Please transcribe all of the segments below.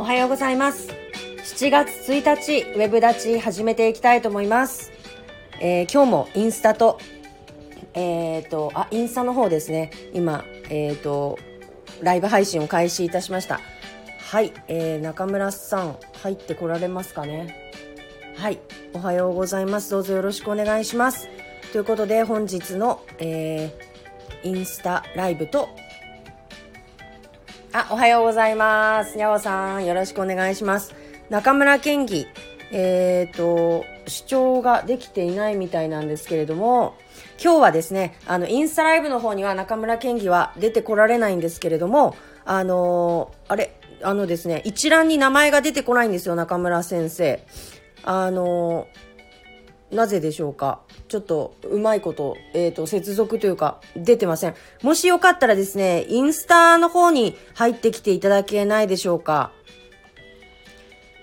おはようございます。7月1日、ウェブ立ち始めていきたいと思います。えー今日もインスタと、えっ、と、あ、インスタの方ですね。今、えっ、と、ライブ配信を開始いたしました。はい、えー中村さん、入ってこられますかね？はい、おはようございます。どうぞよろしくお願いします。ということで、本日の、えーインスタライブと、あ、おはようございます。にゃおさん、よろしくお願いします。中村県議、えっ、と、主張ができていないみたいなんですけれども、今日はですね、あの、インスタライブの方には中村県議は出てこられないんですけれども、あのーあれ、あのですね、一覧に名前が出てこないんですよ、中村先生。あのーなぜでしょうか？ちょっと、うまいこと、えっ、と、接続というか、出てません。もしよかったらですね、インスタの方に入ってきていただけないでしょうか？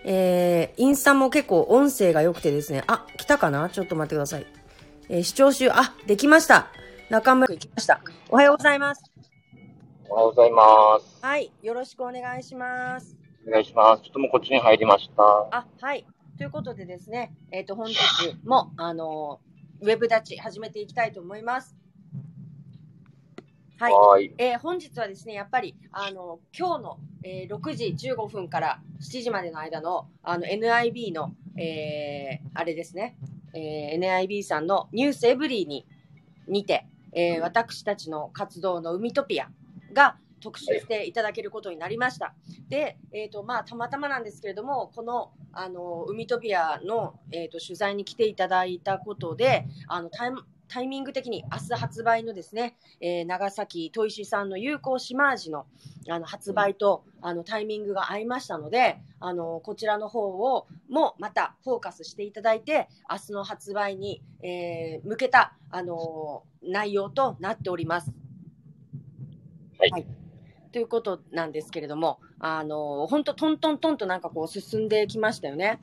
えー、インスタも結構音声が良くてですね、あ、来たかな？ちょっと待ってください。えー視聴集、あ、できました。中村、来ました。おはようございます。おはようございます。はい、よろしくお願いします。お願いします。ちょっともうこっちに入りました。あ、はい。ということでですね、えっ、と、本日も、あのーウェブ立ち始めていきたいと思います。はい。は。えー本日はですね、やっぱり、あの、今日の、えー6時15分から7時までの間の、あの、NIB の、えーあれですね、えー NIB さんのニュースエブリーに、にて、えー私たちの活動の海トピアが特集していただけることになりました。で、えっ、と、まあ、たまたまなんですけれども、この、あの、海トピアの、えっ、と、取材に来ていただいたことで、あの、タイムタイミング的に明日発売のですね、えー長崎砥石さんの有効島味のあの発売とあのタイミングが合いましたので、あのこちらの方をもまたフォーカスしていただいて、明日の発売に、えー向けたあの内容となっております。はいということなんですけれども、あの本当トントントンとなんかこう進んできましたよね。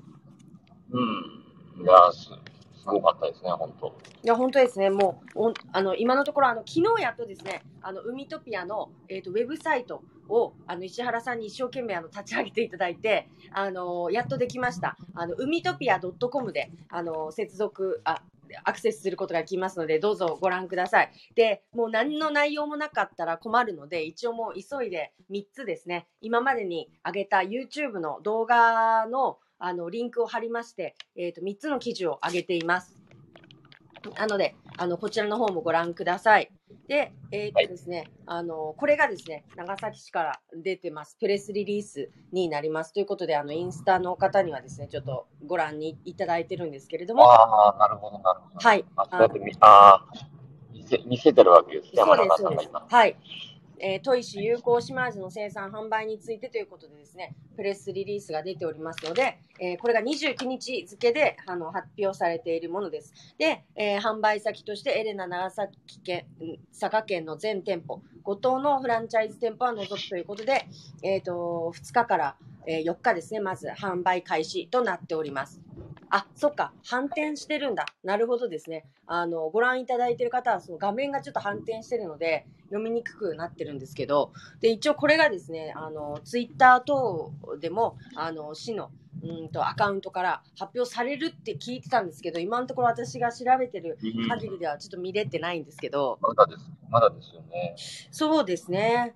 うん。いやーす、すごかったですね、本当。いや、本当ですね。もう、あの、今のところ、あの、昨日やっとですね、あの、海トピアの、えっ、と、ウェブサイトを、あの、石原さんに一生懸命、あの、立ち上げていただいて、あの、やっとできました。あの、海トピア .com で、あの、接続、あ、アクセスすることができますので、どうぞご覧ください。で、もう何の内容もなかったら困るので、一応もう急いで3つですね、今までに上げた YouTube の動画の、あの、リンクを貼りまして、えっ、と、3つの記事を上げています。なので、あの、こちらの方もご覧ください。で、えーっとですね、あの、これがですね、長崎市から出てます、プレスリリースになります。ということで、あの、インスタの方にはですね、ちょっとご覧にいただいてるんですけれども、ああ、なるほど、なるほど。はい。あ、あー見せ、てるわけですね、そうです、そうです。はい。えー、砥石有効島味の生産販売についてということでですね、プレスリリースが出ておりますので、えーこれが29日付であの発表されているものです。で、えー販売先としてエレナ長崎県、佐賀県の全店舗、5棟のフランチャイズ店舗は除くということで、えっ、と、2日から、え4日ですね、まず販売開始となっております。あ、そっか、反転してるんだ。なるほどですね。あの、ご覧いただいている方は、その画面がちょっと反転してるので、読みにくくなってるんですけど、で、一応これがですね、あの、ツイッター等でも、あの、市の、うんと、アカウントから発表されるって聞いてたんですけど、今のところ私が調べてるうん限りではちょっと見れてないんですけど、まだです。まだですよね。そうですね。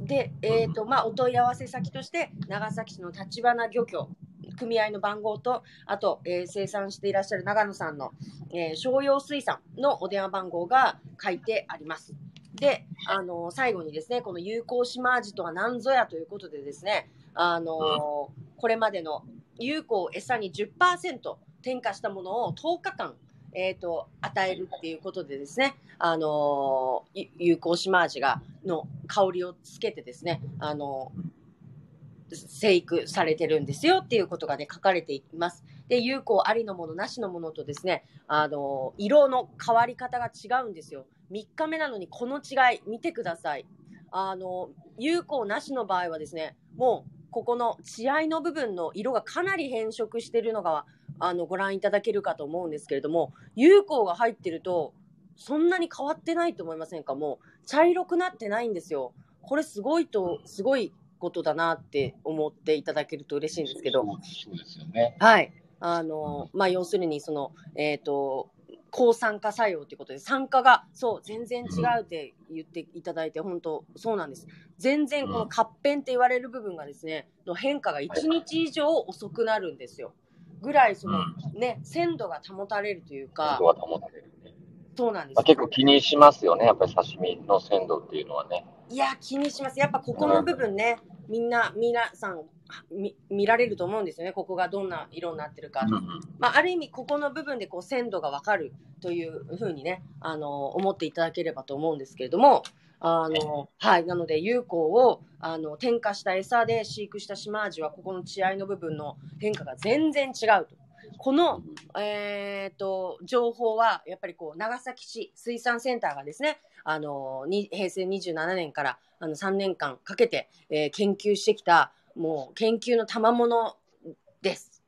で、えっ、と、まあ、お問い合わせ先として、長崎市の立花漁協、組合の番号と、あと、えー生産していらっしゃる長野さんの、えー商用水産のお電話番号が書いてあります。で、あの最後にですね、この有効島味とは何ぞやということでですね、あのこれまでの有効を餌に10%添加したものを10日間、えー、と与えるっていうことでですね、あのゆ有効島味がの香りをつけてですね、あの生育されてるんですよっていうことがね書かれています。で有効ありのものなしのものとですねあの色の変わり方が違うんですよ。3日目なのにこの違い見てください。あの有効なしの場合はですねもうここの血合いの部分の色がかなり変色してるのがあのご覧いただけるかと思うんですけれども有効が入ってるとそんなに変わってないと思いませんか？もう茶色くなってないんですよ。これすごいと、すごいことだなって思っていただけると嬉しいんですけど、そうそうですよね。はい。あの、まあ、要するに、その、えっ、と、抗酸化作用ということで、酸化が、そう、全然違うって言っていただいて、本当そうなんです。全然、この活変って言われる部分がですね、の変化が1日以上遅くなるんですよ。ぐらい、その、ね、鮮度が保たれるというか鮮度、は保たれるね。そうなんですまあ、。結構気にしますよね、やっぱり刺身の鮮度っていうのはね。いや、気にします。やっぱここの部分ね、みんな、皆さん、み見られると思うんですよね。ここがどんな色になってるか。まあ、ある意味ここの部分でこう鮮度が分かるというふうにねあの思っていただければと思うんですけれどもあの、はい、なので有効をあの添加した餌で飼育したシマアジはここの血合いの部分の変化が全然違うと。この、えー、と情報はやっぱりこう長崎市水産センターがですねあのに平成27年からあの3年間かけて、えー研究してきたもう研究の賜物です。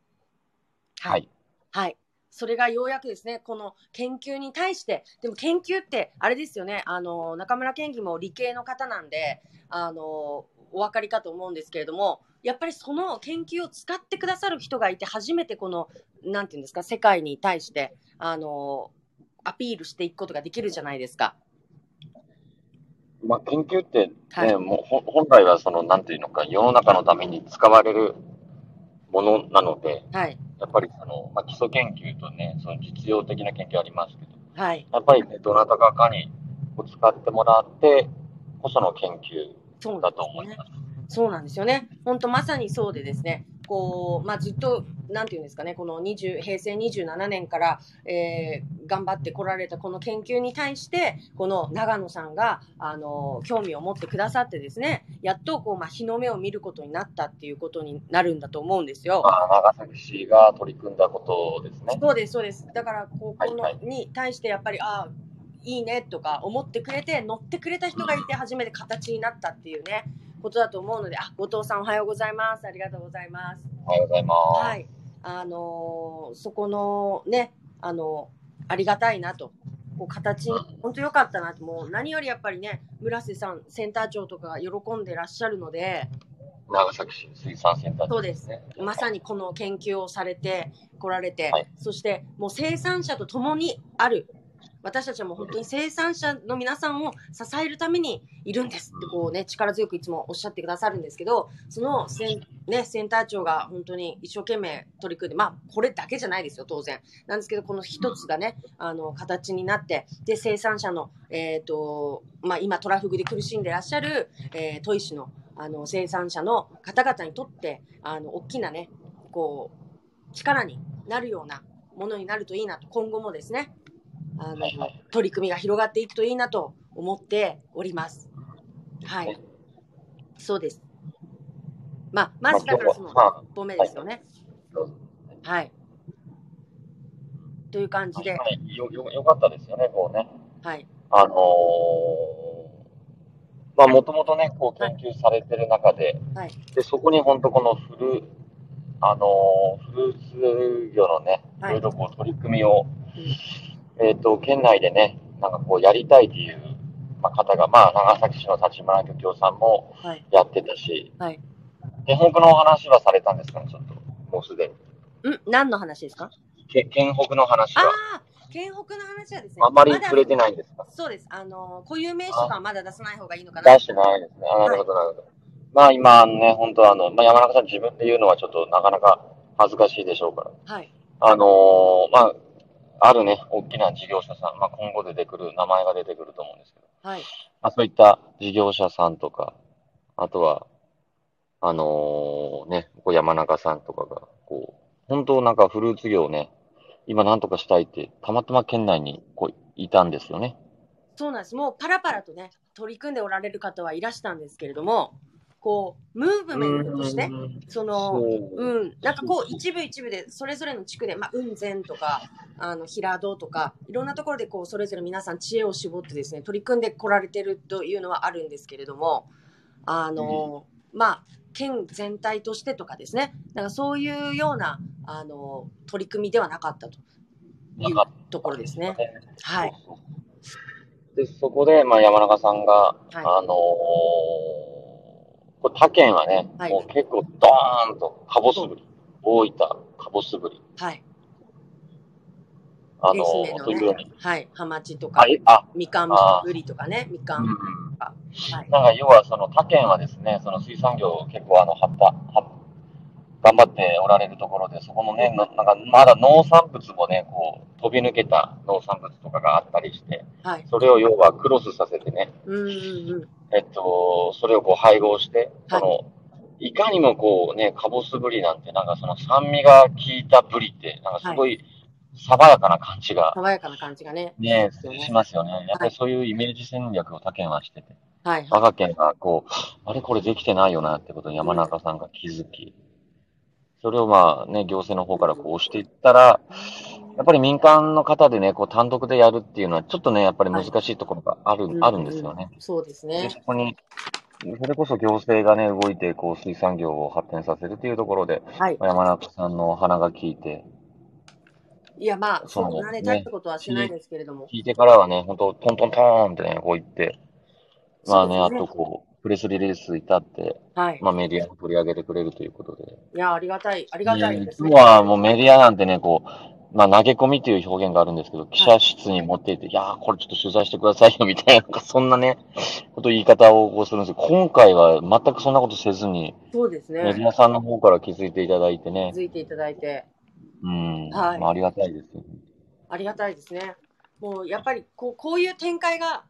はい。はい。それがようやくですね、この研究に対して、でも研究って、あれですよね、あの、中村県議も理系の方なんで、あの、お分かりかと思うんですけれども、やっぱりその研究を使ってくださる人がいて、初めてこの、なんていうんですか、世界に対して、あの、アピールしていくことができるじゃないですか。まあ、研究ってね、はいもうほ本来はその、なんていうのか、世の中のために使われるものなので、はい。やっぱりその、まあ、基礎研究とね、その実用的な研究ありますけど、はい。やっぱりね、どなたかかに使ってもらってこその研究だと思います。そうなんですよね。本当まさにそうでですね、こう、まあ、ずっと、なんていうんですかね、この20平成27年から、えー頑張ってこられたこの研究に対して、この長野さんが、あの、興味を持ってくださってですね、やっと、こう、まあ、日の目を見ることになったっていうことになるんだと思うんですよ。まあ、長崎市が取り組んだことですね。そうです、そうです。だから、ここの、はいはいに対してやっぱり、ああ、いいねとか思ってくれて、乗ってくれた人がいて初めて形になったっていうね、ことだと思うので、あ、後藤さんおはようございます。ありがとうございます。おはようございます。はい。あのーそこのね、あのありがたいなと。こう形に本当良かったなと、もう何よりやっぱりね、村瀬さん、センター長とかが喜んでらっしゃるので、長崎市水産センターそうですね。まさにこの研究をされてこられて、はいそしてもう生産者と共にある私たちも本当に生産者の皆さんを支えるためにいるんですってこうね力強くいつもおっしゃってくださるんですけどそのセン,、ね、センター長が本当に一生懸命取り組んでまあこれだけじゃないですよ当然。なんですけどこの一つがねあの形になってで生産者の、えーとまあ、今トラフグで苦しんでらっしゃる、えー、砥石のあの生産者の方々にとってあの大きなねこう力になるようなものになるといいなと今後もですねあのはいはい取り組みが広がっていくといいなと思っております。はい、そうです。まあ、まずだからそのまあ一歩目ですよね。はい。という感じで、はいよよよかったですよね、こうね。はい、あのーまあ、もともとね、こう研究されてる中で、はいで、そこに本当このフル、あのーフルーツ業のね、いはいろいろこう取り組みを、えっ、と、県内でね、なんかこうやりたいという、まあ、方が、まあ、長崎市の立花漁協さんもはい、やってたし、はい。県北のお話はされたんですかね、ちょっと。もうすでに。ん？何の話ですか？け県北の話あは、あ、県北の話はですね、あまりだ触れてないんですか？そうです。あの、固有名詞とかはまだ出さない方がいいのかな出。してないですね。あなるほど、なるほど。まあ今ね、本当あの、まあ山中さん自分で言うのはちょっとなかなか恥ずかしいでしょうから。はい、あのーまあ、あるね、大きな事業者さん、まあ今後出てくる、名前が出てくると思うんですけど、はい、まあそういった事業者さんとか、あとは、あのーね、こう山中さんとかが、こう、本当なんかフルーツ業をね、今なんとかしたいって、たまたま県内にこういたんですよね。そうなんです。もうパラパラとね、取り組んでおられる方はいらしたんですけれども、こう、ムーブメントとして、その、そう。うん、なんかこう一部一部でそれぞれの地区で、まあ、雲仙とかあの平戸とかいろんなところでこうそれぞれ皆さん知恵を絞ってですね取り組んでこられてるというのはあるんですけれどもあの、まあ県全体としてとかですね。なんかそういうようなあの取り組みではなかったというところですね。はい。で、そこで、まあ、山中さんが、はい。あのーここれ他県はね、はいもう結構ドーンとカボスブリ、大分カボスブリ、はい。あの、愛媛ういうようにね、。はい。ハマチとかあ、、みかんあぶりとかね、みかうんんとか。はい。なんか要はその他県はですね、その水産業結構あの、はった、は頑張っておられるところで、そこのね、ななんかまだ農産物もね、こう、飛び抜けた農産物とかがあったりして、はい。それを要はクロスさせてね、うんうんうん。えっと、それをこう配合して、はいその、いかにもこうね、カボスブリなんて、なんかその酸味が効いたブリって、なんかすごい爽やかな感じが爽やかな感じがね。ね、ねしますよね。やっぱりそういうイメージ戦略を他県はしてて、はい。はい。我が県がこう、あれこれできてないよなってことに山中さんが気づき、それをまあね、行政の方からこう押していったら、やっぱり民間の方でね、こう単独でやるっていうのは、ちょっとね、やっぱり難しいところがある、あるんですよね。うう。そうですで、ねそ。こに、それこそ行政がね、動いて、こう、水産業を発展させるっていうところで、はい。まあ山中さんの鼻が効いて、いや、まあ、そそうんなね、大したことはしないですけれども。効いてからはね、本当トントントーンってね、こう言って、まあね、ねとこう、プレスリリース至って、はい。まあメディアも取り上げてくれるということで。いや、ありがたい、ありがたいですね。いつもはもうメディアなんてね、こう、まあ投げ込みっていう表現があるんですけど、記者室に持っていって、いやー、これちょっと取材してくださいよ、みたいな、なんかそんなね、こと言い方をこうするんですけど、今回は全くそんなことせずに、そうですメデね。ィアさんの方から気づいていただいてね気、づいていただいて、うん、はいまあありがたいですよね。ありがたいですね。もう、やっぱり、こう、こういう展開が、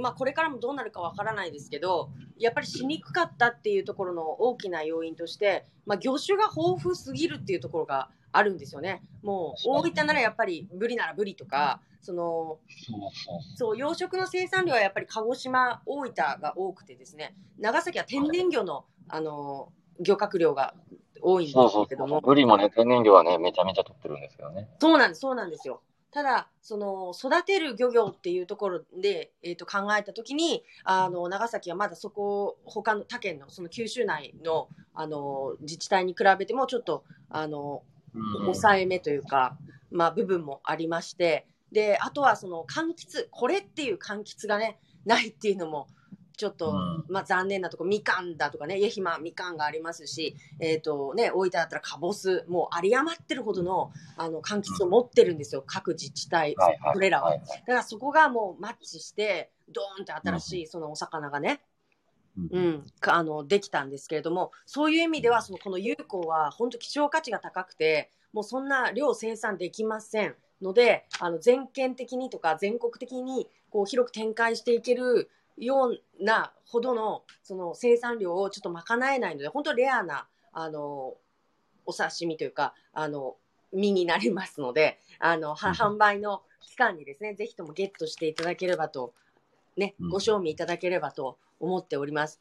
まあ、これからもどうなるかわからないですけど、やっぱりしにくかったっていうところの大きな要因として、まあ、魚種が豊富すぎるっていうところがあるんですよね。もう、大分ならやっぱり、ブリならブリとか、その、そう養殖の生産量はやっぱり鹿児島、大分が多くてですね、長崎は天然魚の、あの、漁獲量が多いんですけども、ブリもね、天然魚はね、めちゃめちゃ取ってるんですけどね。そうなんです、そうなんですよ。ただ、その育てる漁業っていうところで、えー、と考えたときにあの、長崎はまだそこ、他の他県の、その九州内のあの自治体に比べても、ちょっとあのうん抑えめというか、まあ、部分もありまして、であとはその柑橘、これっていう柑橘がね、ないっていうのも、ちょっと、うん。まあ、残念なところ、みかんだとかね、愛媛みかんがありますし、えっ、とね、大分だったらかぼす、もう有り余ってるほどのあの柑橘を持ってるんですよ、各自治体、はいはい。これらは。はいだからそこがもうマッチして、ドーンって新しいそのお魚がね、うんあのできたんですけれども、そういう意味では、そのこの有効は本当希少価値が高くて、もうそんな量生産できませんので、あの全県的にとか全国的にこう広く展開していけるようなほどのその生産量をちょっと賄えないので、本当レアなあのお刺身というか、あの身になりますので、あのは販売の期間にですね、ぜひともゲットしていただければと、ね、うんご賞味いただければと思っております。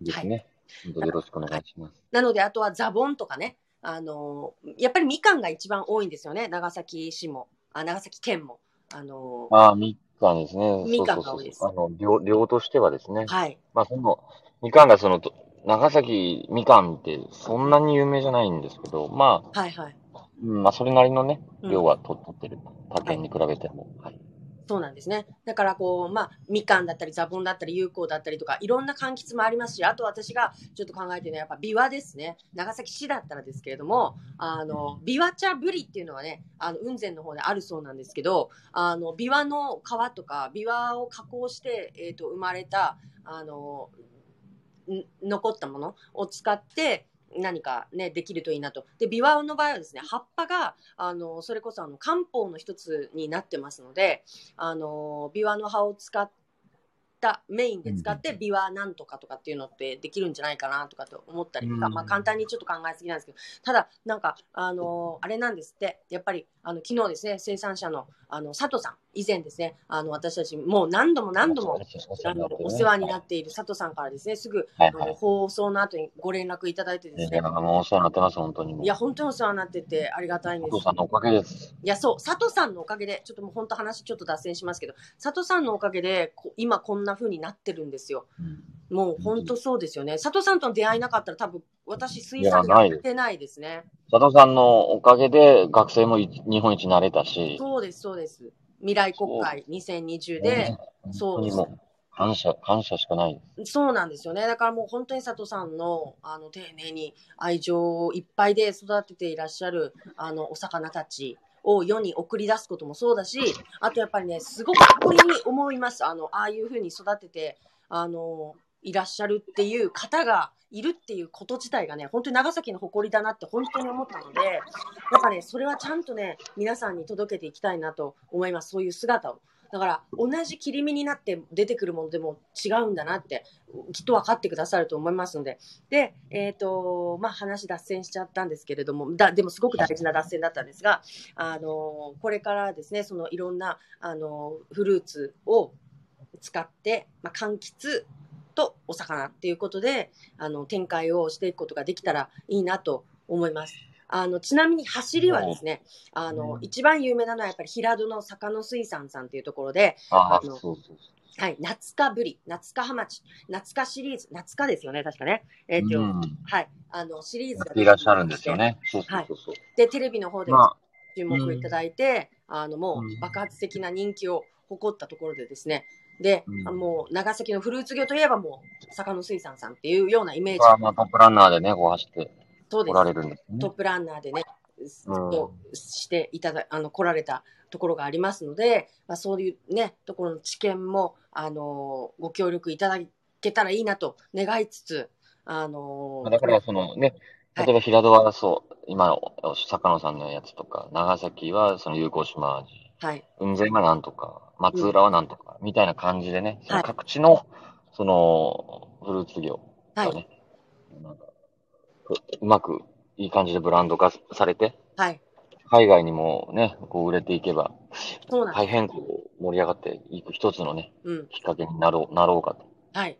ですね。本当よろしくお願いします。なので、あとはザボンとかね、あのやっぱりみかんが一番多いんですよね、長崎市も、あ長崎県も。あのああ、みかんですね。みかんが多いですそうあの、量、量としてはですね。はい、まあ、その、みかんがその、と長崎みかんってそんなに有名じゃないんですけど、まあ、はい、はい。うんまあ、それなりのね、うん量は取取ってる。他県に比べても。はい。そうなんですね。だからこう、まあ、みかんだったり、ザボンだったり、有効だったりとか、いろんな柑橘もありますし、あと私がちょっと考えてるのは、やっぱビワですね。長崎市だったらですけれども、あの、ビワ茶ブリっていうのはね、あの、雲仙の方であるそうなんですけど、あの、ビワの皮とか、ビワを加工して、えっ、と、生まれた、あの、残ったものを使って、何かね、できるといいなと。で、ビワの場合はですね、葉っぱが、あの、それこそあの、漢方の一つになってますので、あの、ビワの葉を使った、メインで使って、ビワなんとかとかっていうのってできるんじゃないかなとかと思ったりとか、うんまあ簡単にちょっと考えすぎなんですけど、ただ、なんか、あの、あれなんですって、やっぱり、あの、昨日ですね、生産者の、あの、佐藤さん、以前ですね、あの、私たち、もう何度も何度も、あの、お世話になっっている佐藤さんからですね、すぐ、はいあの、放送の後にご連絡いただいてですねいや、、もうお世話になってます、本当に。いや、本当にお世話になっててありがたいんですお父。さんのおかげです。いや、そう、佐藤さんのおかげで、ちょっともう本当話ちょっと脱線しますけど、佐藤さんのおかげで、こ今こんな風になってるんですよ。うんもう本当そうですよね。佐藤さんとの出会いなかったら多分、私水産やってないですね。佐藤さんのおかげで学生もい日本一になれたし、そうです、そうです。未来国会2020で、そう本当にもう、感謝、感謝しかないです。そうなんですよね。だからもう本当に佐藤さんの、あの、丁寧に愛情いっぱいで育てていらっしゃる、あの、お魚たちを世に送り出すこともそうだし、あとやっぱりね、すごく誇りに思います。あの、ああいうふうに育てて、あの、いらっしゃるっていう方がいるっていうこと自体がね、本当に長崎の誇りだなって本当に思ったので、やっぱね、それはちゃんとね、皆さんに届けていきたいなと思います。そういう姿を。だから、同じ切り身になって出てくるものでも違うんだなって、きっと分かってくださると思いますので。で、えっ、と、まあ、話脱線しちゃったんですけれども、だ、でもすごく大事な脱線だったんですが、あの、これからですね、そのいろんな、あの、フルーツを使って、まあ、柑橘とお魚っていうことで、あの、展開をしていくことができたらいいなと思います。あの、ちなみに走りはですね、あのう、ん一番有名なのはやっぱり平戸の坂野水産さんっていうところで、ああ、あのそうそう。はい、夏かぶり、夏かハマチ、夏かシリーズ、夏かですよね、確かね。えっ、と、うん。はい、あの、シリーズがいらっしゃるんですよ。ね。そうそうそうそう。で、テレビの方でもま注目いただいて、あの、もう爆発的な人気を誇ったところでですね、で、うんあもう長崎のフルーツ業といえばもう、坂野水産さんっていうようなイメージ、あ、まあ、トップランナーでね、こう走ってそうです。おら。れるんですね。トップランナーでね、うん。としていただ、あの、来られたところがありますので、まあ、そういうね、ところの知見も、あの、ご協力いただけたらいいなと願いつつ、あの、だから、そのね、はい。例えば平戸はそう、今、坂野さんのやつとか、長崎はその有効島味、はい、雲仙はなんとか、松浦はなんとか、みたいな感じでね、そのはい。各地の、その、フルーツ業はい、がね、なんかううまくいい感じでブランド化されて、はい、海外にもね、こう売れていけば、そうなん。大変こう盛り上がっていく一つのね、うん、きっかけになろう、なろうかと。はい。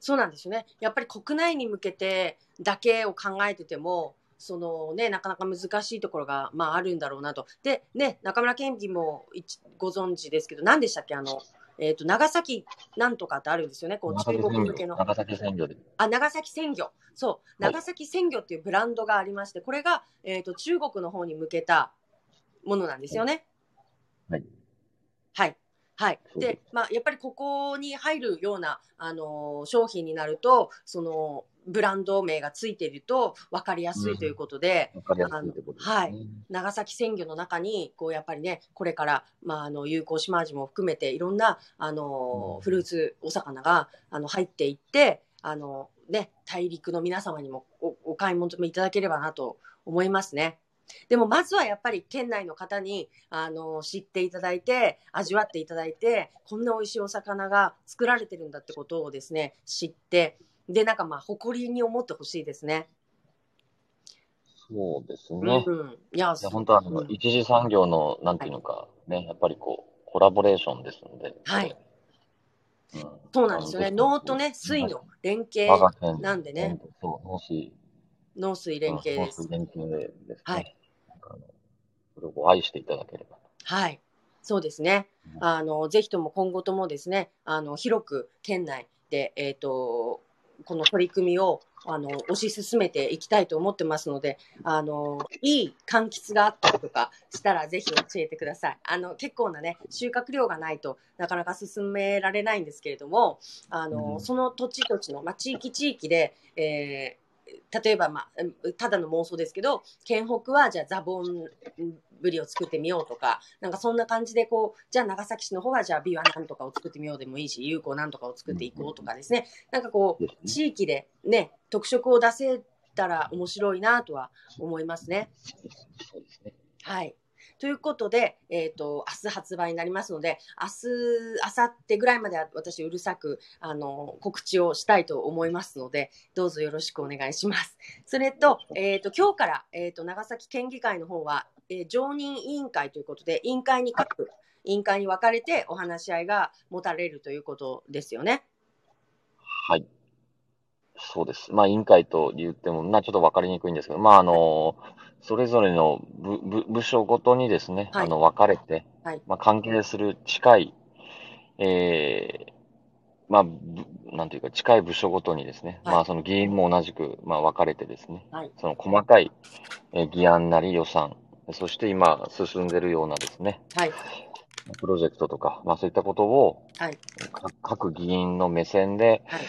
そうなんですよね。やっぱり国内に向けてだけを考えてても、そのね、なかなか難しいところが、まあ、あるんだろうなと。で、ね、中村健二も一ご存知ですけど、何でしたっけ？あの、えっ、と、長崎なんとかってあるんですよね。こう、中国向けの。長崎鮮魚で。あ、長崎鮮魚。そう。はい長崎鮮魚っていうブランドがありまして、これが、えっ、と、中国の方に向けたものなんですよね。はい。はい。はい。で、まあ、やっぱりここに入るような、あのー商品になると、その、ブランド名がついていると分かりやすいということで。はい長崎鮮魚の中に、こう、やっぱりね、これから、まあ、あの、有効島味も含めて、いろんな、あのーうんフルーツ、お魚が、あの、入っていって、あの、ね、大陸の皆様にもおお買い求めいただければなと思いますね。でも、まずはやっぱり県内の方に、あの、知っていただいて、味わっていただいて、こんな美味しいお魚が作られてるんだってことをですね、知って、で、なんかまあ、誇りに思ってほしいですね。そうですね。うん。いや、いや本当はあの、うん一次産業の、なんていうのか、ね、やっぱりこう、コラボレーションですので。はいうん。そうなんですよね。脳とね、水の連我携、なんでね。そう、農水。脳水連携ですうん農水。連携ですね。はい。それを愛していただければ。はい。そうですねう。んあの、ぜひとも今後ともですね、あの、広く県内で、えっ、と、この取り組みを、あの、推し進めていきたいと思ってますので、あの、いい柑橘があったりとかしたら、ぜひ教えてください。あの、結構なね、収穫量がないとなかなか進められないんですけれども、あの、うんその土地土地の、まあ、地域地域で、えー例えば、まあ、うんただの妄想ですけど、県北はじゃあザボンブリを作ってみようとか、なんかそんな感じでこう、じゃあ長崎市の方はじゃあビワなんとかを作ってみようでもいいし、有効なんとかを作っていこうとかですね。なんかこう、地域でね、特色を出せたら面白いなとは思いますね。そうですね。はい。ということで、えっ、と、明日発売になりますので、明日、明後日ぐらいまで私うるさく、あの、告知をしたいと思いますので、どうぞよろしくお願いします。それと、えっ、と、今日から、えっ、と、長崎県議会の方は、えー常任委員会ということで、委員会に各委員会に分かれてお話し合いが持たれるということですよね。はい。そうです。まあ、委員会と言っても、まあ、ちょっとわかりにくいんですけど、まあ、あの、それぞれの部部部署ごとにですね、はいあの、分かれて、はいまあ、関係する近い、えーまあ、ぶなんていうか、近い部署ごとにですね、はいまあ、その議員も同じく、まあ、分かれてですね、はいその細かい、えー議案なり予算、そして今進んでるようなですね、はい。プロジェクトとか、まあそういったことを、はい。か各議員の目線で、はい。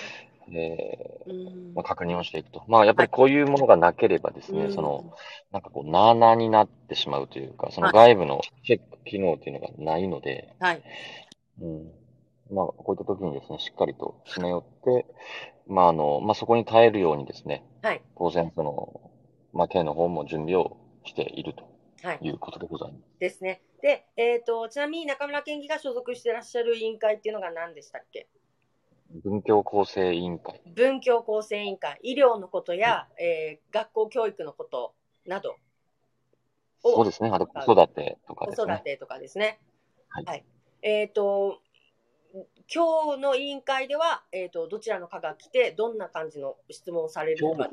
えうーまあ、確認をしていくと。まあやっぱりこういうものがなければですね、うんその、なんかこう、なあなあになってしまうというか、そのはい外部のチェック機能っていうのがないので、はい。うん。まあ、こういった時にですね、しっかりと詰め寄って、まあ、あの、まあ、そこに耐えるようにですね、はい。当然、その、まあ、県の方も準備をしているとはい。いうことでございます。ですね。で、えっ、と、ちなみに中村県議が所属してらっしゃる委員会っていうのが何でしたっけ？文教構成委員会。文教構成委員会、医療のことや、えー学校教育のことなどをそうですね。あと、子育てとか子ですね育。てとかですね。はいえっ、と、今日の委員会では、えっ、と、どちらの課が来て、どんな感じの質問をされるのか。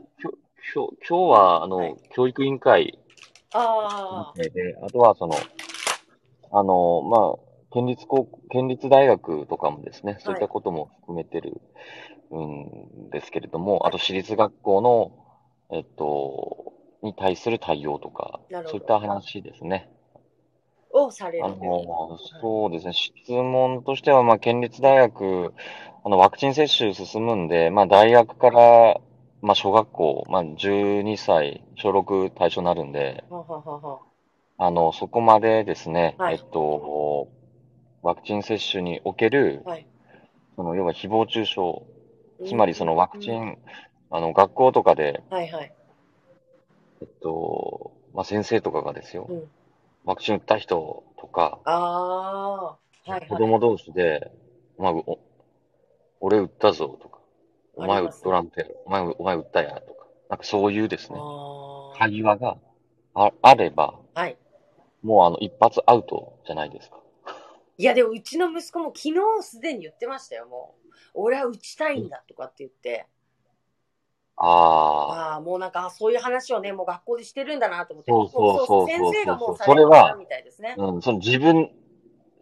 今日、今日、は、あの、はい教育委員会ああ、で、あとは、その、あの、まあ、県立高校、県立大学とかもですね、そういったことも含めてるんですけれども、あと私立学校の、えっと、に対する対応とかそういった話ですね。をされるあの、そうですね、質問としては、まあ、県立大学、あの、ワクチン接種進むんで、まあ、大学から、まあ、小学校、まあ、12歳、小6対象になるんで、ははははあの、そこまでですね、はい。えっと、ワクチン接種における、はい。その、要は誹謗中傷、つまりそのワクチうんン、あの、学校とかで、はいはい。えっと、まあ、先生とかがですよ、うんワクチン打った人とか、ああ、はいはい。子供同士で、お前、お俺打ったぞとか、お前打っとらんてやろ、お前、お前打ったやとか、なんかそういうですね、会話がああれば、はい。もうあの、一発アウトじゃないですか。いや、でもうちの息子も昨日すでに言ってましたよ、もう。俺は打ちたいんだとかって言って。ああ、ああ、もうなんか、そういう話をね、もう学校でしてるんだなと思って。そうそうそうそう先生がもうさそれはたみたいですね。うん、その自分、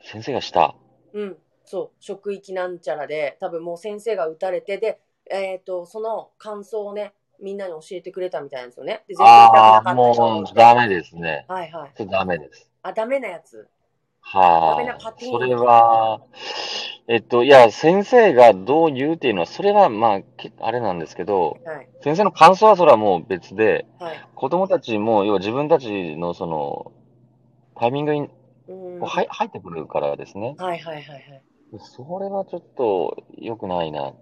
先生がした。うん、そう、職域なんちゃらで、多分もう先生が打たれて、で、えっ、と、その感想をね、みんなに教えてくれたみたいなんですよね。で、全然痛くなああ、かったよもうダメですね。はいはい。それダメです。あ、ダメなやつ。はあ、それは、えっと、いや、先生がどう言うっていうのは、それはまあ、けあれなんですけど、はい。先生の感想はそれはもう別で、はい。子供たちも、要は自分たちのその、タイミングに入入ってくるからですね。はいはいはいはい。それはちょっと良くないな。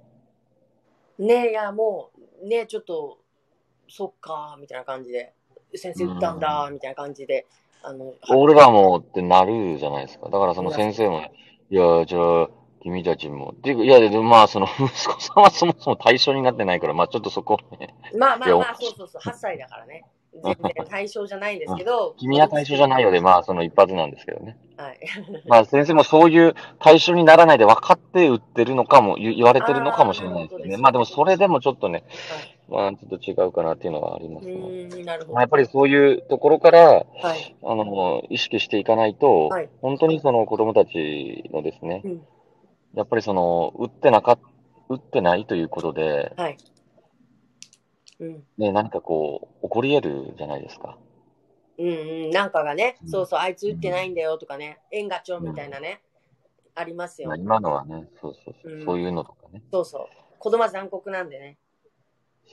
ねいや、もう、ねちょっと、そっか、みたいな感じで、先生打ったんだ、みたいな感じで、あの、俺らもってなるじゃないですか。だからその先生もね、いや、じゃあ、君たちも。っていうか、いや、でもまあ、その、息子さんはそもそも対象になってないから、まあ、ちょっとそこをね、まあまあまあ、そうそうそう、8歳だからね。全然対象じゃないんですけど。君は対象じゃないようで、まあ、その一発なんですけどね。はい。まあ、先生もそういう対象にならないで分かって売ってるのかも、言言われてるのかもしれないですけどね。まあ、でもそれでもちょっとね、はい、まあ、ちょっと違うかなっていうのはありまうすね。なるほど。まあ、やっぱりそういうところから、はい。あの、意識していかないと、はい本当にその子供たちのですね、うん。やっぱりその、打ってなかっ、打ってないということで、はい。うん。ね、何かこう、起こり得るじゃないですか。うんうん。なんかがね、うんそうそう、あいつ打ってないんだよとかね、縁がちょみたいなね、ありますよまあ。今のはね、そうそうそう、うんそういうのとかね。そうそう。子供は残酷なんでね。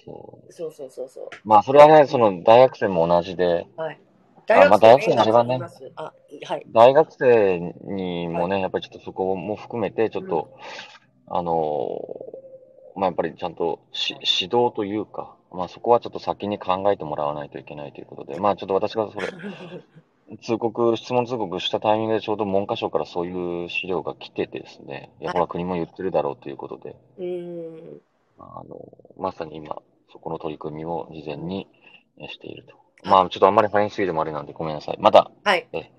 そう。そうそうそうそう。まあ、それはね、その、大学生も同じで、はい。大学生縁があれはねあ、はい。大学生にもね、やっぱりちょっとそこも含めて、ちょっと、あのーまあ、やっぱりちゃんとし指導というか、まあ、そこはちょっと先に考えてもらわないといけないということで、まあ、ちょっと私がそれ、通告、質問通告したタイミングでちょうど文科省からそういう資料が来ててですね、いや、ほら、国も言ってるだろうということで、うーん。あの、まさに今、そこの取り組みを事前にえしていると。まあ、ちょっとあんまり早すぎてもあれなんでごめんなさい。また、はいえ。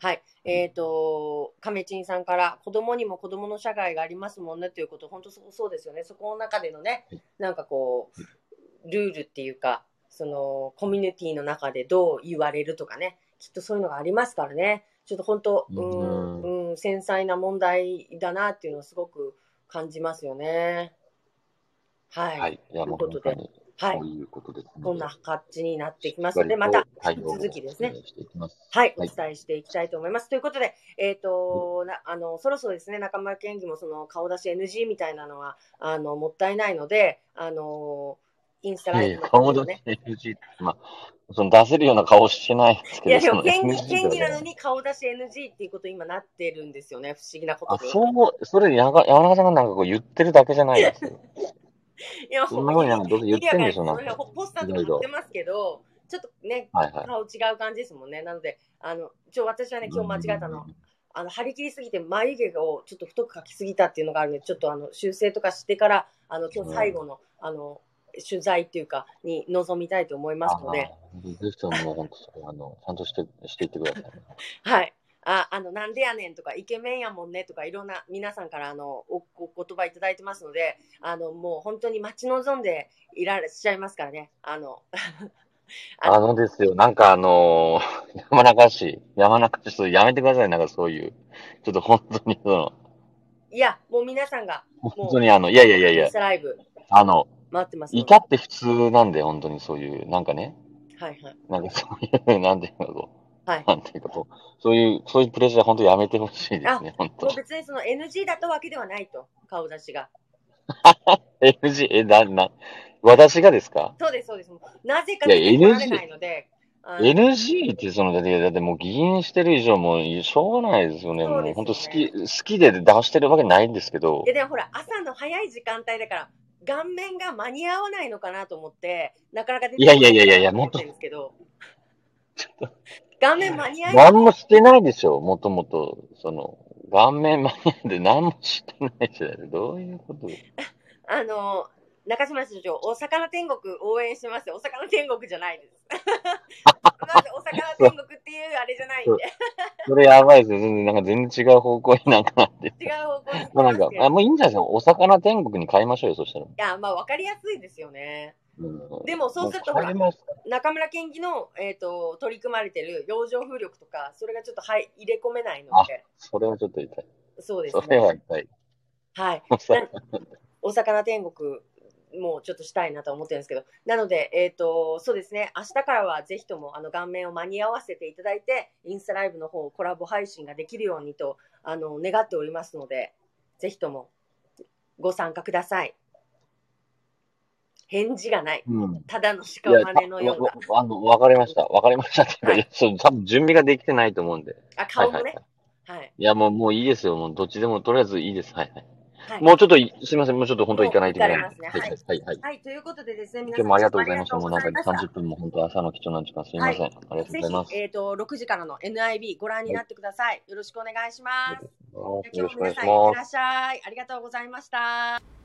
はい。えっ、と、亀珍さんから、子供にも子供の社会がありますもんねということ、本当そうそうですよね。そこの中でのねはい、なんかこう、ルールっていうか、その、コミュニティの中でどう言われるとかね、きっとそういうのがありますからね。ちょっと本当、うん、うん、繊細な問題だなっていうのをすごく感じますよね。はい。はい。いや、もうということで本当に、はいと。いうことですね。こんな感じになってきますので、また続きですね。はい、おはい伝えしていきたいと思います。ということで、えっ、となあの、そろそろですね、中村県議もその顔出し NG みたいなのは、あの、もったいないので、あの、インスタライいやいやブの顔出。し NG まあ、その出せるような顔してないですけど、いや、でも県議 NG 県議なのに顔出し NG っていうこと今なってるんですよね、不思議なことあ、に。そう、それ、やが山中さんがなんかこう言ってるだけじゃないですよ。いや、そんなふうになんかどうせ言ってんでしょ、な。ポスターとか貼ってますけど、ちょっとね、はいはい。顔違う感じですもんね。なので、あの、ちょ、私はね、今日間違えたの。あの張り切りすぎて眉毛をちょっと太く描きすぎたっていうのがあるのでちょっとあの修正とかしてからあの今日最後の,、あの取材っていうかに臨みたいと思いますので、あーぜひとももう本当それあの、ちゃんとして、していってください。はい。ああのなんでやねんとかイケメンやもんねとかいろんな皆さんからあのおお言葉いただいてますのであのもう本当に待ち望んでいらっしゃいますからね。あの ああのですよ、なんかあのー山中市、山中市、ちょっとやめてください、なんかそういう、ちょっと本当にその、いやもう皆さんが本当にあの、いやいやいやいや。ライブあの、待ってます。ので至って普通なんで、本当にそういう、なんかね、はいはい。なんかそういう、なんていうかこう、はい。なんていうかそういう、そういうプレッシャー本当やめてほしいですね、本当。別にその NG だったわけではないと顔出しが。NG、え、な、な、私がですか？そうです、そうです。なぜかいや出てこられないので、?NG ってその、だって、もう議員してる以上もうしょうがないですよね。そうね。もう本当好き、好きで出してるわけないんですけど。いや、でもほら、朝の早い時間帯だから、顔面が間に合わないのかなと思って、なかなか出ていやいやいやいやいやこないと思ってるんですけど、顔面間に合い何もしてないでしょ、もともと。その、顔面マニアで何もしてないじゃないどういうこと？あの、中島社長、お魚天国応援してますよ。お魚天国じゃないです。まず、お魚天国っていうあれじゃないんで、それやばいですよ。全然、なんか全然違う方向になんかなって。違う方向に行ってもうなんかあもういいんじゃないですか。お魚天国に変えましょうよ、そしたら。いや、まあ、わかりやすいですよね。うんでもそうするとほら中村県議の、えー、と取り組まれてる洋上風力とか、それがちょっと、はい、入れ込めないので、それはちょっと痛い。そうですそれはね。痛い。はい。お魚天国もちょっとしたいなと思ってるんですけど、なので、えっ、と、そうですね、明日からはぜひともあの顔面を間に合わせていただいて、インスタライブの方、コラボ配信ができるようにとあの願っておりますので、ぜひともご参加ください。返事がない。うん。ただの屍のような。あの、わかりました。わかりましたっていうか、はいいや、そう、多分準備ができてないと思うんで。あ、顔もねはいはい。はい。いや、もう、もういいですよ。もう、どっちでも、とりあえずいいです。はいはい。はい。もうちょっとい、すみません。もうちょっと本当行かないといけない。ねはいはいはい。はい、ということでですね、皆今日もありがとうございました。もうなんかがとうございま30分も本当朝の貴重な時間すみません。ありがとうごぜざいますひ、。えっ、と、6時からの NIB ご覧になってください。よろしくお願いします。よろ今しくお願いしますら。っしゃい。ありがとうございました。